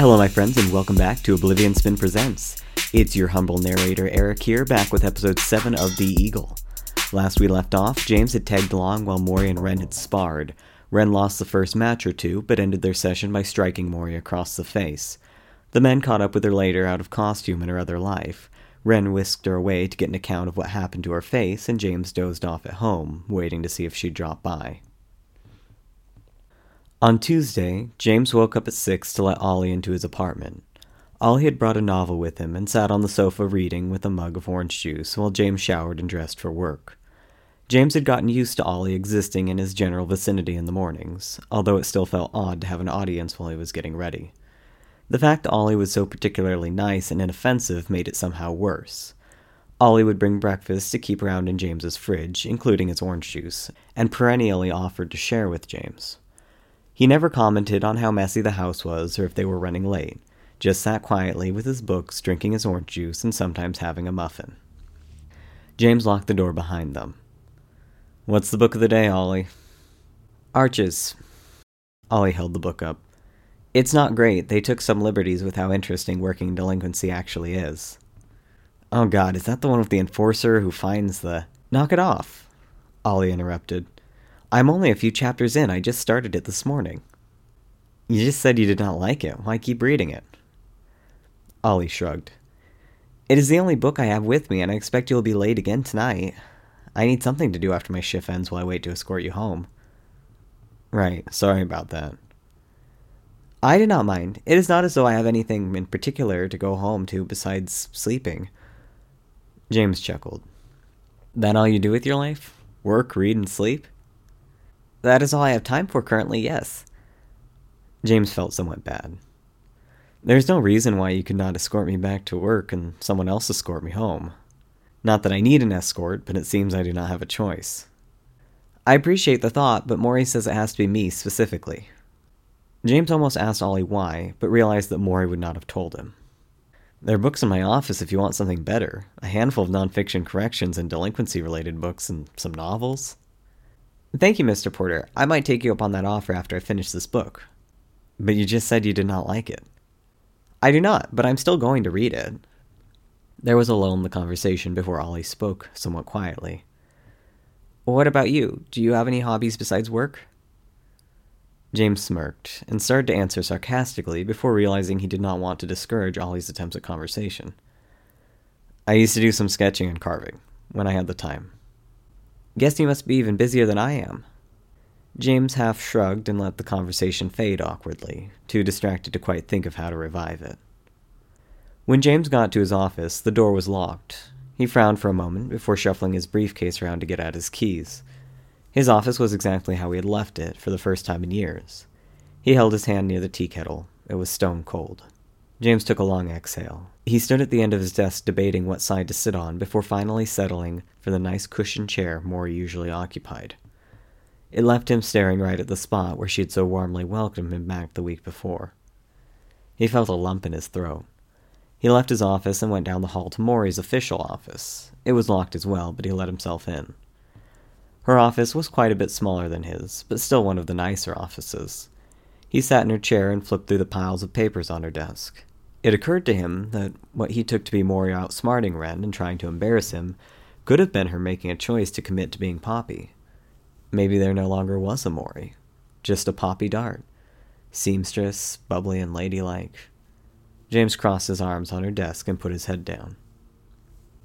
Hello, my friends, and welcome back to Oblivion Spin Presents. It's your humble narrator, Eric, here, back with episode 7 of The Eagle. Last we left off, James had tagged along while Mori and Ren had sparred. Ren lost the first match or two, but ended their session by striking Mori across the face. The men caught up with her later out of costume in her other life. Ren whisked her away to get an account of what happened to her face, and James dozed off at home, waiting to see if she'd drop by. On Tuesday, James woke up at 6 to let Ollie into his apartment. Ollie had brought a novel with him and sat on the sofa reading with a mug of orange juice while James showered and dressed for work. James had gotten used to Ollie existing in his general vicinity in the mornings, although it still felt odd to have an audience while he was getting ready. The fact that Ollie was so particularly nice and inoffensive made it somehow worse. Ollie would bring breakfast to keep around in James's fridge, including his orange juice, and perennially offered to share with James. He never commented on how messy the house was or if they were running late, just sat quietly with his books, drinking his orange juice, and sometimes having a muffin. James locked the door behind them. What's the book of the day, Ollie? Arches. Ollie held the book up. It's not great. They took some liberties with how interesting working delinquency actually is. Oh god, is that the one with the enforcer who finds the. Knock it off! Ollie interrupted. I'm only a few chapters in. I just started it this morning. You just said you did not like it. Why keep reading it? Ollie shrugged. It is the only book I have with me, and I expect you'll be late again tonight. I need something to do after my shift ends while I wait to escort you home. Right, sorry about that. I did not mind. It is not as though I have anything in particular to go home to besides sleeping. James chuckled. That all you do with your life? Work, read, and sleep? That is all I have time for currently, yes. James felt somewhat bad. There's no reason why you could not escort me back to work and someone else escort me home. Not that I need an escort, but it seems I do not have a choice. I appreciate the thought, but Mori says it has to be me specifically. James almost asked Ollie why, but realized that Mori would not have told him. There are books in my office if you want something better a handful of nonfiction corrections and delinquency related books, and some novels. Thank you, Mr. Porter. I might take you up on that offer after I finish this book. But you just said you did not like it. I do not, but I'm still going to read it. There was a lull in the conversation before Ollie spoke, somewhat quietly. What about you? Do you have any hobbies besides work? James smirked and started to answer sarcastically before realizing he did not want to discourage Ollie's attempts at conversation. I used to do some sketching and carving when I had the time. Guess you must be even busier than I am. James half shrugged and let the conversation fade awkwardly, too distracted to quite think of how to revive it. When James got to his office, the door was locked. He frowned for a moment before shuffling his briefcase around to get at his keys. His office was exactly how he had left it for the first time in years. He held his hand near the tea kettle. It was stone cold. James took a long exhale. He stood at the end of his desk debating what side to sit on before finally settling for the nice cushioned chair Mori usually occupied. It left him staring right at the spot where she had so warmly welcomed him back the week before. He felt a lump in his throat. He left his office and went down the hall to Mori's official office. It was locked as well, but he let himself in. Her office was quite a bit smaller than his, but still one of the nicer offices. He sat in her chair and flipped through the piles of papers on her desk. It occurred to him that what he took to be Mori outsmarting Ren and trying to embarrass him could have been her making a choice to commit to being Poppy. Maybe there no longer was a Mori, just a Poppy Dart. Seamstress, bubbly and ladylike. James crossed his arms on her desk and put his head down.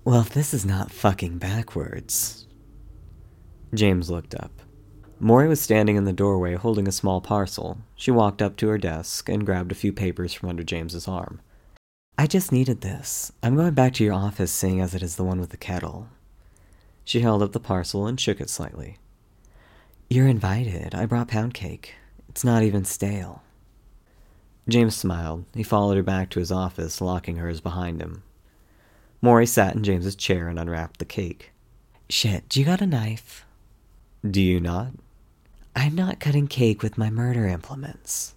Well, if this is not fucking backwards. James looked up. Mori was standing in the doorway holding a small parcel. She walked up to her desk and grabbed a few papers from under James's arm. I just needed this. I'm going back to your office seeing as it is the one with the kettle. She held up the parcel and shook it slightly. You're invited. I brought pound cake. It's not even stale. James smiled. He followed her back to his office, locking hers behind him. Mori sat in James's chair and unwrapped the cake. Shit, do you got a knife? Do you not? I'm not cutting cake with my murder implements.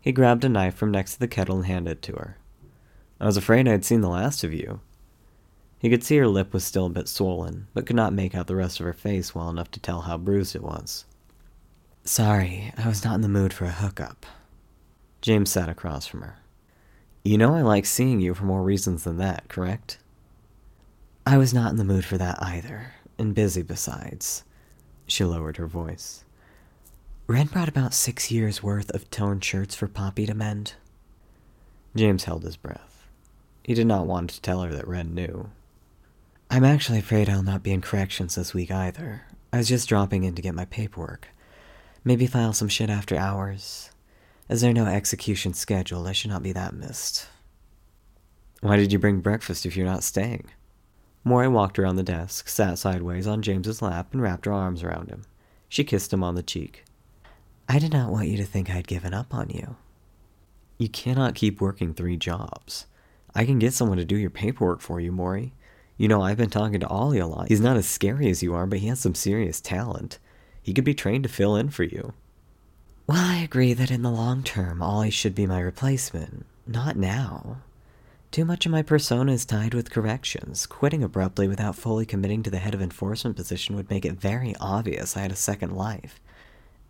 He grabbed a knife from next to the kettle and handed it to her. I was afraid I had seen the last of you. He could see her lip was still a bit swollen, but could not make out the rest of her face well enough to tell how bruised it was. Sorry, I was not in the mood for a hookup. James sat across from her. You know I like seeing you for more reasons than that, correct? I was not in the mood for that either, and busy besides. She lowered her voice. Ren brought about six years' worth of torn shirts for Poppy to mend. James held his breath. He did not want to tell her that Ren knew. I'm actually afraid I'll not be in corrections this week either. I was just dropping in to get my paperwork. Maybe file some shit after hours. As there's no execution scheduled, I should not be that missed. Why did you bring breakfast if you're not staying? Maury walked around the desk, sat sideways on James's lap, and wrapped her arms around him. She kissed him on the cheek. I did not want you to think I'd given up on you. You cannot keep working three jobs. I can get someone to do your paperwork for you, Maury. You know, I've been talking to Ollie a lot. He's not as scary as you are, but he has some serious talent. He could be trained to fill in for you. Well, I agree that in the long term, Ollie should be my replacement. Not now. Too much of my persona is tied with corrections. Quitting abruptly without fully committing to the head of enforcement position would make it very obvious I had a second life.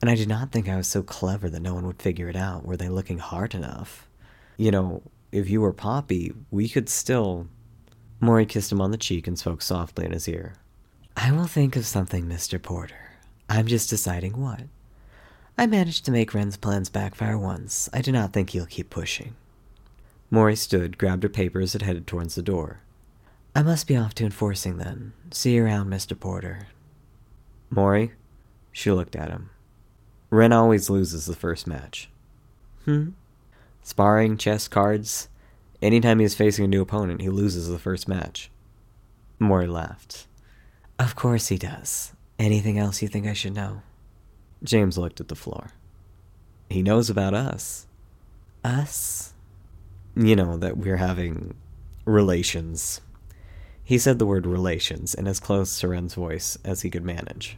And I did not think I was so clever that no one would figure it out were they looking hard enough. You know, if you were Poppy, we could still Maury kissed him on the cheek and spoke softly in his ear. I will think of something, Mr. Porter. I'm just deciding what. I managed to make Wren's plans backfire once. I do not think he'll keep pushing. Maury stood, grabbed her papers, and headed towards the door. I must be off to enforcing then. See you around, Mr. Porter. Maury? She looked at him. Wren always loses the first match. Hmm? Sparring, chess, cards. Anytime he is facing a new opponent, he loses the first match. Mori laughed. Of course he does. Anything else you think I should know? James looked at the floor. He knows about us. Us? You know, that we're having relations. He said the word relations in as close to Wren's voice as he could manage.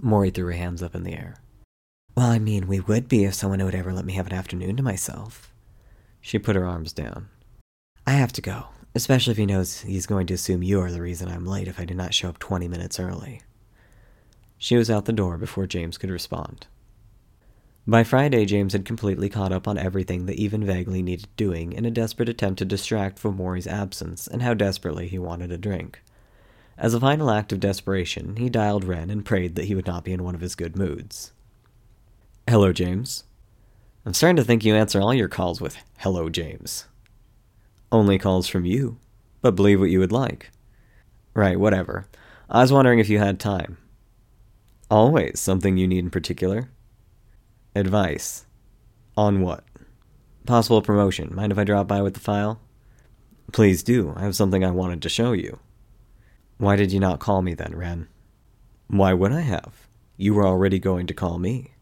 Mori threw her hands up in the air. Well, I mean, we would be if someone would ever let me have an afternoon to myself. She put her arms down. I have to go, especially if he knows he's going to assume you are the reason I'm late if I did not show up 20 minutes early. She was out the door before James could respond. By Friday, James had completely caught up on everything that even vaguely needed doing in a desperate attempt to distract from Maury's absence and how desperately he wanted a drink. As a final act of desperation, he dialed Wren and prayed that he would not be in one of his good moods. Hello, James. I'm starting to think you answer all your calls with, Hello, James. Only calls from you, but believe what you would like. Right, whatever. I was wondering if you had time. Always something you need in particular? Advice. On what? Possible promotion. Mind if I drop by with the file? Please do. I have something I wanted to show you. Why did you not call me then, Ren? Why would I have? You were already going to call me.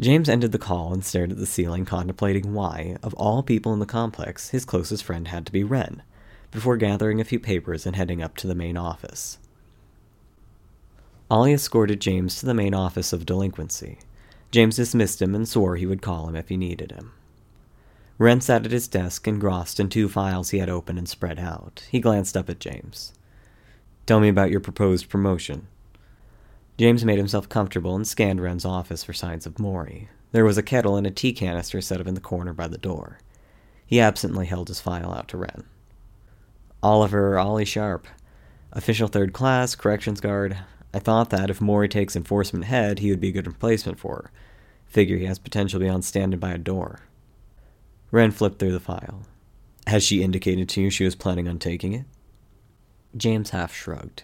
James ended the call and stared at the ceiling, contemplating why, of all people in the complex, his closest friend had to be Wren, before gathering a few papers and heading up to the main office. Ollie escorted James to the main office of delinquency. James dismissed him and swore he would call him if he needed him. Wren sat at his desk, engrossed in two files he had open and spread out. He glanced up at James. Tell me about your proposed promotion. James made himself comfortable and scanned Wren's office for signs of Maury. There was a kettle and a tea canister set up in the corner by the door. He absently held his file out to Wren. Oliver Ollie Sharp, official third class, corrections guard. I thought that if Maury takes enforcement head, he would be a good replacement for her. Figure he has potential beyond standing by a door. Wren flipped through the file. Has she indicated to you she was planning on taking it? James half shrugged.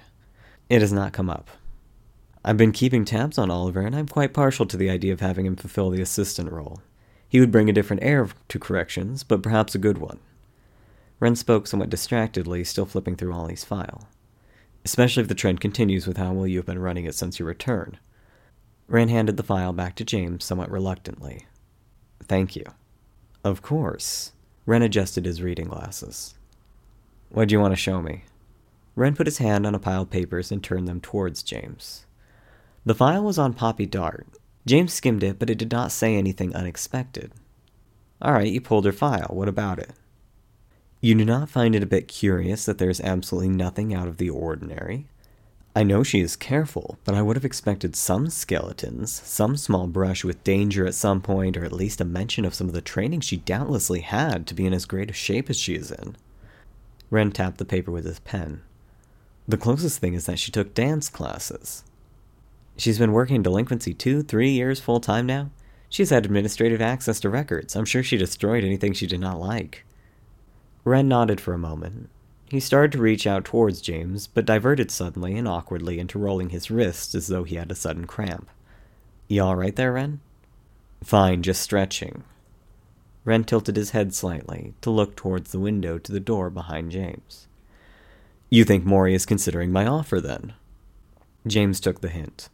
It has not come up. I've been keeping tabs on Oliver, and I'm quite partial to the idea of having him fulfill the assistant role. He would bring a different air to corrections, but perhaps a good one. Wren spoke somewhat distractedly, still flipping through Ollie's file. Especially if the trend continues with how well you have been running it since your return. Wren handed the file back to James somewhat reluctantly. Thank you. Of course. Wren adjusted his reading glasses. What do you want to show me? Wren put his hand on a pile of papers and turned them towards James. The file was on Poppy Dart. James skimmed it, but it did not say anything unexpected. All right, you pulled her file. What about it? You do not find it a bit curious that there is absolutely nothing out of the ordinary? I know she is careful, but I would have expected some skeletons, some small brush with danger at some point, or at least a mention of some of the training she doubtlessly had to be in as great a shape as she is in. Wren tapped the paper with his pen. The closest thing is that she took dance classes. She's been working delinquency two, three years full time now. She's had administrative access to records. I'm sure she destroyed anything she did not like. Wren nodded for a moment. He started to reach out towards James, but diverted suddenly and awkwardly into rolling his wrist as though he had a sudden cramp. You all right there, Wren? Fine, just stretching. Wren tilted his head slightly to look towards the window to the door behind James. You think Maury is considering my offer, then? James took the hint.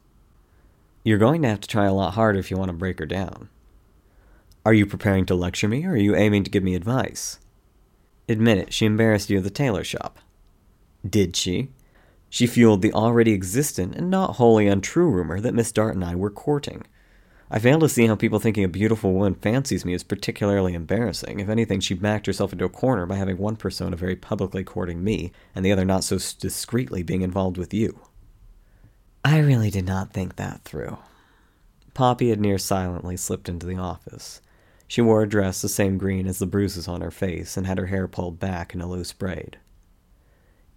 You're going to have to try a lot harder if you want to break her down. Are you preparing to lecture me, or are you aiming to give me advice? Admit it, she embarrassed you at the tailor shop. Did she? She fueled the already existent and not wholly untrue rumor that Miss Dart and I were courting. I fail to see how people thinking a beautiful woman fancies me is particularly embarrassing. If anything, she backed herself into a corner by having one persona very publicly courting me, and the other not so discreetly being involved with you. I really did not think that through. Poppy had near silently slipped into the office. She wore a dress the same green as the bruises on her face and had her hair pulled back in a loose braid.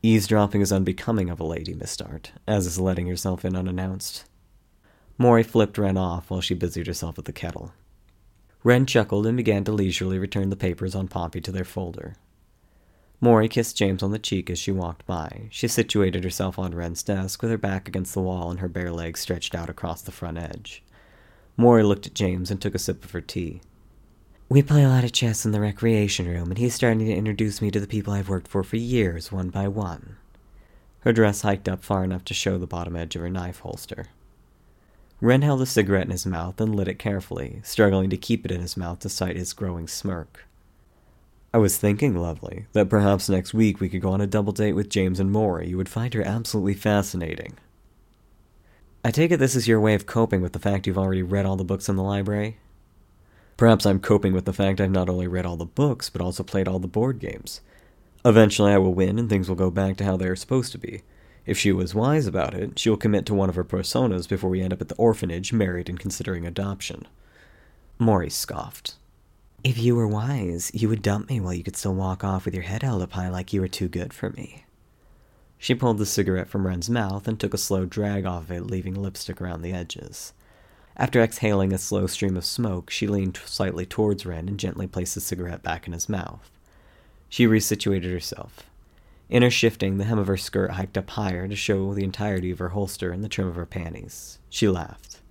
Eavesdropping is unbecoming of a lady, Miss Dart, as is letting yourself in unannounced. Maury flipped Wren off while she busied herself at the kettle. Wren chuckled and began to leisurely return the papers on Poppy to their folder. Maury kissed James on the cheek as she walked by. She situated herself on Wren's desk with her back against the wall and her bare legs stretched out across the front edge. Maury looked at James and took a sip of her tea. We play a lot of chess in the recreation room, and he's starting to introduce me to the people I've worked for for years, one by one. Her dress hiked up far enough to show the bottom edge of her knife holster. Wren held a cigarette in his mouth and lit it carefully, struggling to keep it in his mouth despite his growing smirk. I was thinking, Lovely, that perhaps next week we could go on a double date with James and Maury. You would find her absolutely fascinating. I take it this is your way of coping with the fact you've already read all the books in the library? Perhaps I'm coping with the fact I've not only read all the books, but also played all the board games. Eventually I will win and things will go back to how they are supposed to be. If she was wise about it, she will commit to one of her personas before we end up at the orphanage, married and considering adoption. Maury scoffed. If you were wise, you would dump me while you could still walk off with your head held up high like you were too good for me. She pulled the cigarette from Wren's mouth and took a slow drag off of it, leaving lipstick around the edges. After exhaling a slow stream of smoke, she leaned slightly towards Wren and gently placed the cigarette back in his mouth. She resituated herself. In her shifting, the hem of her skirt hiked up higher to show the entirety of her holster and the trim of her panties. She laughed.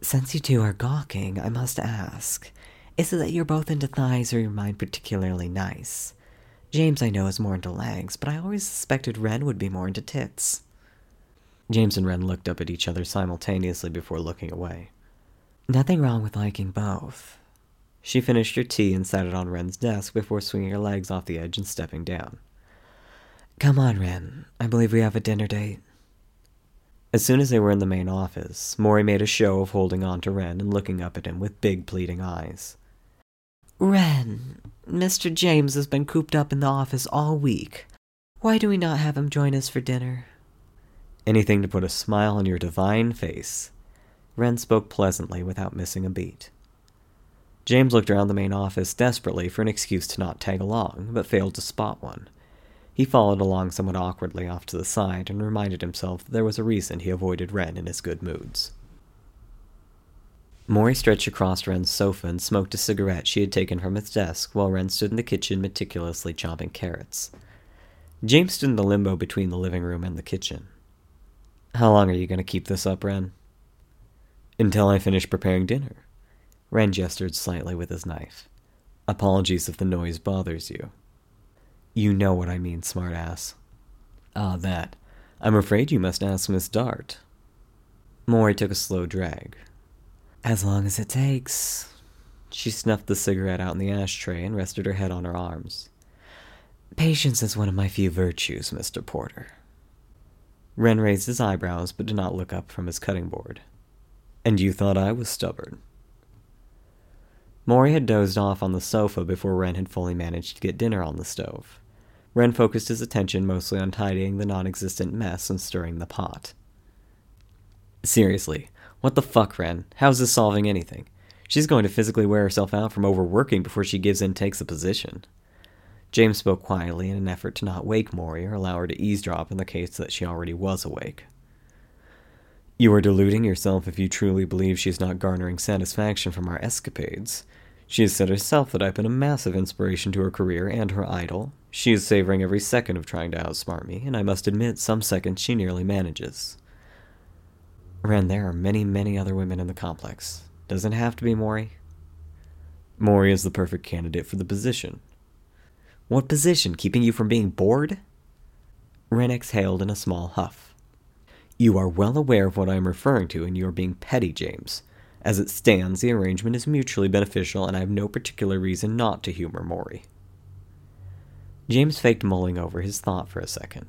Since you two are gawking, I must ask is it that you're both into thighs or your mind particularly nice? James, I know, is more into legs, but I always suspected Ren would be more into tits. James and Ren looked up at each other simultaneously before looking away. Nothing wrong with liking both. She finished her tea and sat it on Ren's desk before swinging her legs off the edge and stepping down. Come on, Ren. I believe we have a dinner date. As soon as they were in the main office, Maury made a show of holding on to Ren and looking up at him with big pleading eyes. Wren, Mr. James has been cooped up in the office all week. Why do we not have him join us for dinner? Anything to put a smile on your divine face. Wren spoke pleasantly without missing a beat. James looked around the main office desperately for an excuse to not tag along, but failed to spot one. He followed along somewhat awkwardly off to the side and reminded himself that there was a reason he avoided Wren in his good moods. Maury stretched across Wren's sofa and smoked a cigarette she had taken from his desk while Wren stood in the kitchen meticulously chopping carrots. James stood in the limbo between the living room and the kitchen. How long are you going to keep this up, Wren? Until I finish preparing dinner. Wren gestured slightly with his knife. Apologies if the noise bothers you. You know what I mean, smartass. Ah, that. I'm afraid you must ask Miss Dart. Maury took a slow drag, as long as it takes. She snuffed the cigarette out in the ashtray and rested her head on her arms. Patience is one of my few virtues, Mr. Porter. Wren raised his eyebrows but did not look up from his cutting board. And you thought I was stubborn. Maury had dozed off on the sofa before Wren had fully managed to get dinner on the stove. Wren focused his attention mostly on tidying the non existent mess and stirring the pot. Seriously, what the fuck, Ren? How's this solving anything? She's going to physically wear herself out from overworking before she gives in and takes a position. James spoke quietly in an effort to not wake Maury or allow her to eavesdrop in the case that she already was awake. You are deluding yourself if you truly believe she is not garnering satisfaction from our escapades. She has said herself that I've been a massive inspiration to her career and her idol. She is savoring every second of trying to outsmart me, and I must admit, some seconds she nearly manages. Wren, there are many, many other women in the complex. Doesn't have to be Maury. Maury is the perfect candidate for the position. What position? Keeping you from being bored? Wren exhaled in a small huff. You are well aware of what I am referring to, and you are being petty, James. As it stands, the arrangement is mutually beneficial, and I have no particular reason not to humor Maury. James faked mulling over his thought for a second.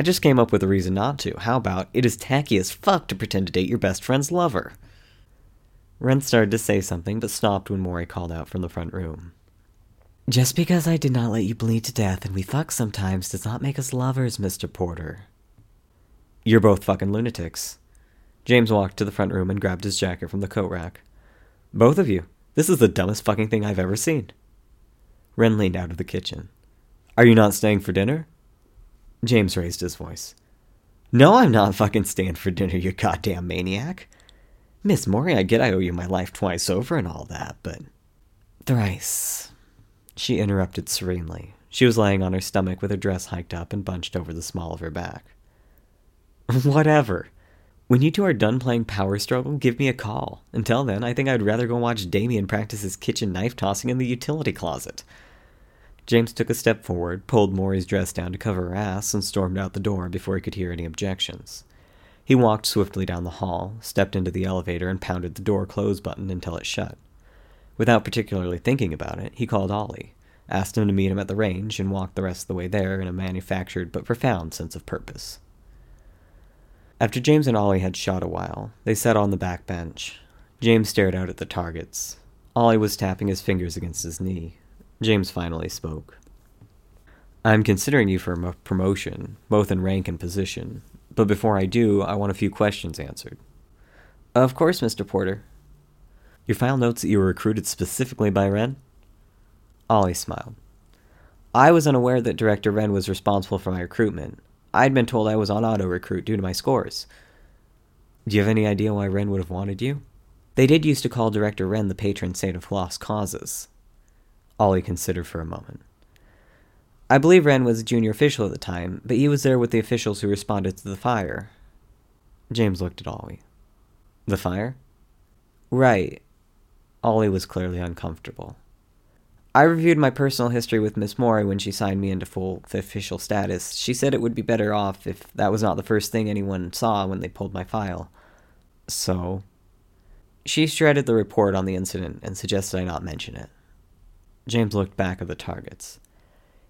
I just came up with a reason not to. How about it is tacky as fuck to pretend to date your best friend's lover? Wren started to say something, but stopped when Maury called out from the front room. Just because I did not let you bleed to death and we fuck sometimes does not make us lovers, Mr. Porter. You're both fucking lunatics. James walked to the front room and grabbed his jacket from the coat rack. Both of you. This is the dumbest fucking thing I've ever seen. Wren leaned out of the kitchen. Are you not staying for dinner? James raised his voice. No, I'm not fucking staying for dinner, you goddamn maniac. Miss Mori, I get I owe you my life twice over and all that, but. Thrice. She interrupted serenely. She was lying on her stomach with her dress hiked up and bunched over the small of her back. Whatever. When you two are done playing Power Struggle, give me a call. Until then, I think I'd rather go watch Damien practice his kitchen knife tossing in the utility closet. James took a step forward, pulled Maury's dress down to cover her ass, and stormed out the door before he could hear any objections. He walked swiftly down the hall, stepped into the elevator, and pounded the door close button until it shut. Without particularly thinking about it, he called Ollie, asked him to meet him at the range, and walked the rest of the way there in a manufactured but profound sense of purpose. After James and Ollie had shot a while, they sat on the back bench. James stared out at the targets. Ollie was tapping his fingers against his knee. James finally spoke. I'm considering you for a promotion, both in rank and position, but before I do, I want a few questions answered. Of course, Mr. Porter. Your file notes that you were recruited specifically by Wren? Ollie smiled. I was unaware that Director Wren was responsible for my recruitment. I'd been told I was on auto recruit due to my scores. Do you have any idea why Wren would have wanted you? They did used to call Director Wren the patron saint of lost causes. Ollie considered for a moment. I believe Wren was a junior official at the time, but he was there with the officials who responded to the fire. James looked at Ollie. The fire? Right. Ollie was clearly uncomfortable. I reviewed my personal history with Miss Maury when she signed me into full official status. She said it would be better off if that was not the first thing anyone saw when they pulled my file. So, she shredded the report on the incident and suggested I not mention it. James looked back at the targets.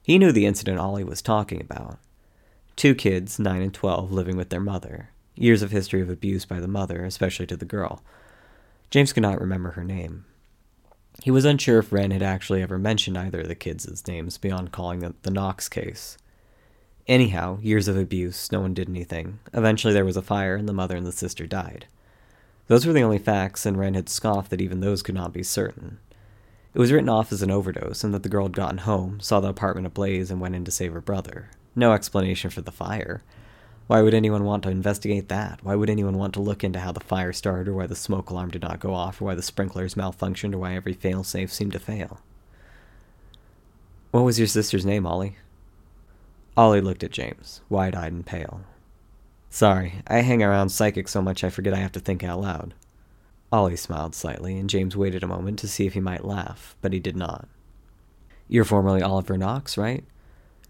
He knew the incident Ollie was talking about. Two kids, 9 and 12, living with their mother. Years of history of abuse by the mother, especially to the girl. James could not remember her name. He was unsure if Wren had actually ever mentioned either of the kids' names beyond calling it the Knox case. Anyhow, years of abuse, no one did anything. Eventually there was a fire, and the mother and the sister died. Those were the only facts, and Wren had scoffed that even those could not be certain. It was written off as an overdose, and that the girl had gotten home, saw the apartment ablaze, and went in to save her brother. No explanation for the fire. Why would anyone want to investigate that? Why would anyone want to look into how the fire started, or why the smoke alarm did not go off, or why the sprinklers malfunctioned, or why every failsafe seemed to fail? What was your sister's name, Ollie? Ollie looked at James, wide eyed and pale. Sorry, I hang around psychic so much I forget I have to think out loud. Ollie smiled slightly, and James waited a moment to see if he might laugh, but he did not. You're formerly Oliver Knox, right?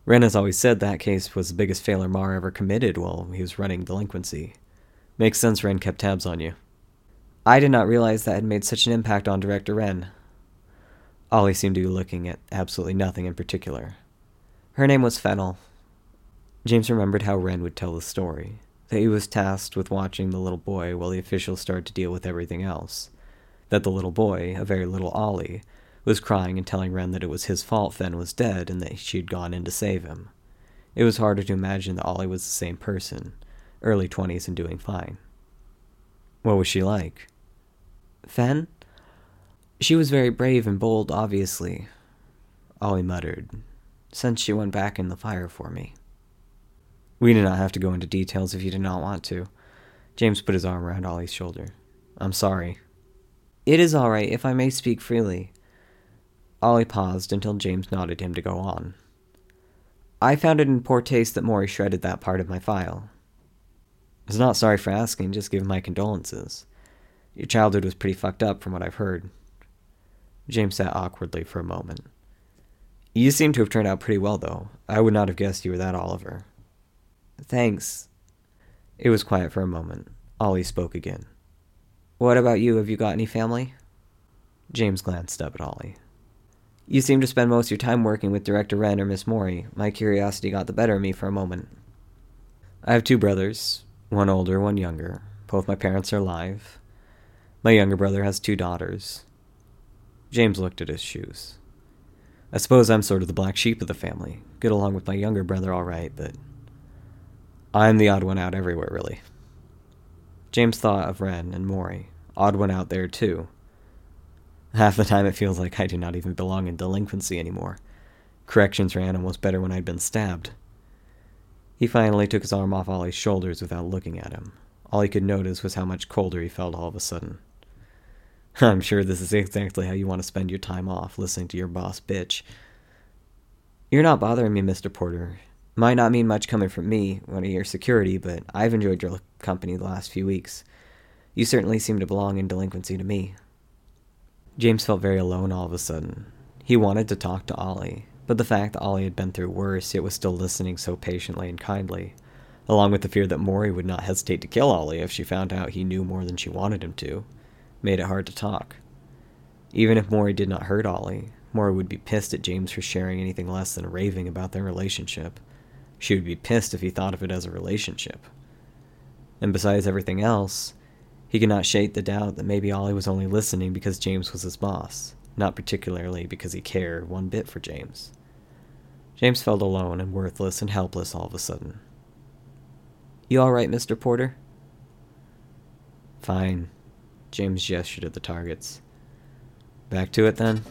Wren has always said that case was the biggest failure Marr ever committed while he was running delinquency. Makes sense Wren kept tabs on you. I did not realize that had made such an impact on Director Wren. Ollie seemed to be looking at absolutely nothing in particular. Her name was Fennel. James remembered how Wren would tell the story that he was tasked with watching the little boy while the officials started to deal with everything else. That the little boy, a very little Ollie, was crying and telling Ren that it was his fault Fen was dead and that she had gone in to save him. It was harder to imagine that Ollie was the same person, early 20s and doing fine. What was she like? Fen? She was very brave and bold, obviously. Ollie muttered, since she went back in the fire for me. We do not have to go into details if you do not want to. James put his arm around Ollie's shoulder. I'm sorry. It is all right if I may speak freely. Ollie paused until James nodded him to go on. I found it in poor taste that Maury shredded that part of my file. I was not sorry for asking, just give my condolences. Your childhood was pretty fucked up from what I've heard. James sat awkwardly for a moment. You seem to have turned out pretty well, though. I would not have guessed you were that Oliver. Thanks. It was quiet for a moment. Ollie spoke again. What about you? Have you got any family? James glanced up at Ollie. You seem to spend most of your time working with Director Wren or Miss Maury. My curiosity got the better of me for a moment. I have two brothers, one older, one younger. Both my parents are alive. My younger brother has two daughters. James looked at his shoes. I suppose I'm sort of the black sheep of the family. Get along with my younger brother all right, but I'm the odd one out everywhere, really. James thought of Ren and Maury. Odd one out there, too. Half the time it feels like I do not even belong in delinquency anymore. Corrections ran almost better when I'd been stabbed. He finally took his arm off Ollie's shoulders without looking at him. All he could notice was how much colder he felt all of a sudden. I'm sure this is exactly how you want to spend your time off, listening to your boss bitch. You're not bothering me, Mr. Porter. Might not mean much coming from me, one of your security, but I've enjoyed your company the last few weeks. You certainly seem to belong in delinquency to me. James felt very alone all of a sudden. He wanted to talk to Ollie, but the fact that Ollie had been through worse, yet was still listening so patiently and kindly, along with the fear that Maury would not hesitate to kill Ollie if she found out he knew more than she wanted him to, made it hard to talk. Even if Maury did not hurt Ollie, Maury would be pissed at James for sharing anything less than raving about their relationship. She would be pissed if he thought of it as a relationship. And besides everything else, he could not shake the doubt that maybe Ollie was only listening because James was his boss, not particularly because he cared one bit for James. James felt alone and worthless and helpless all of a sudden. You all right, Mr. Porter? Fine. James gestured at the targets. Back to it then?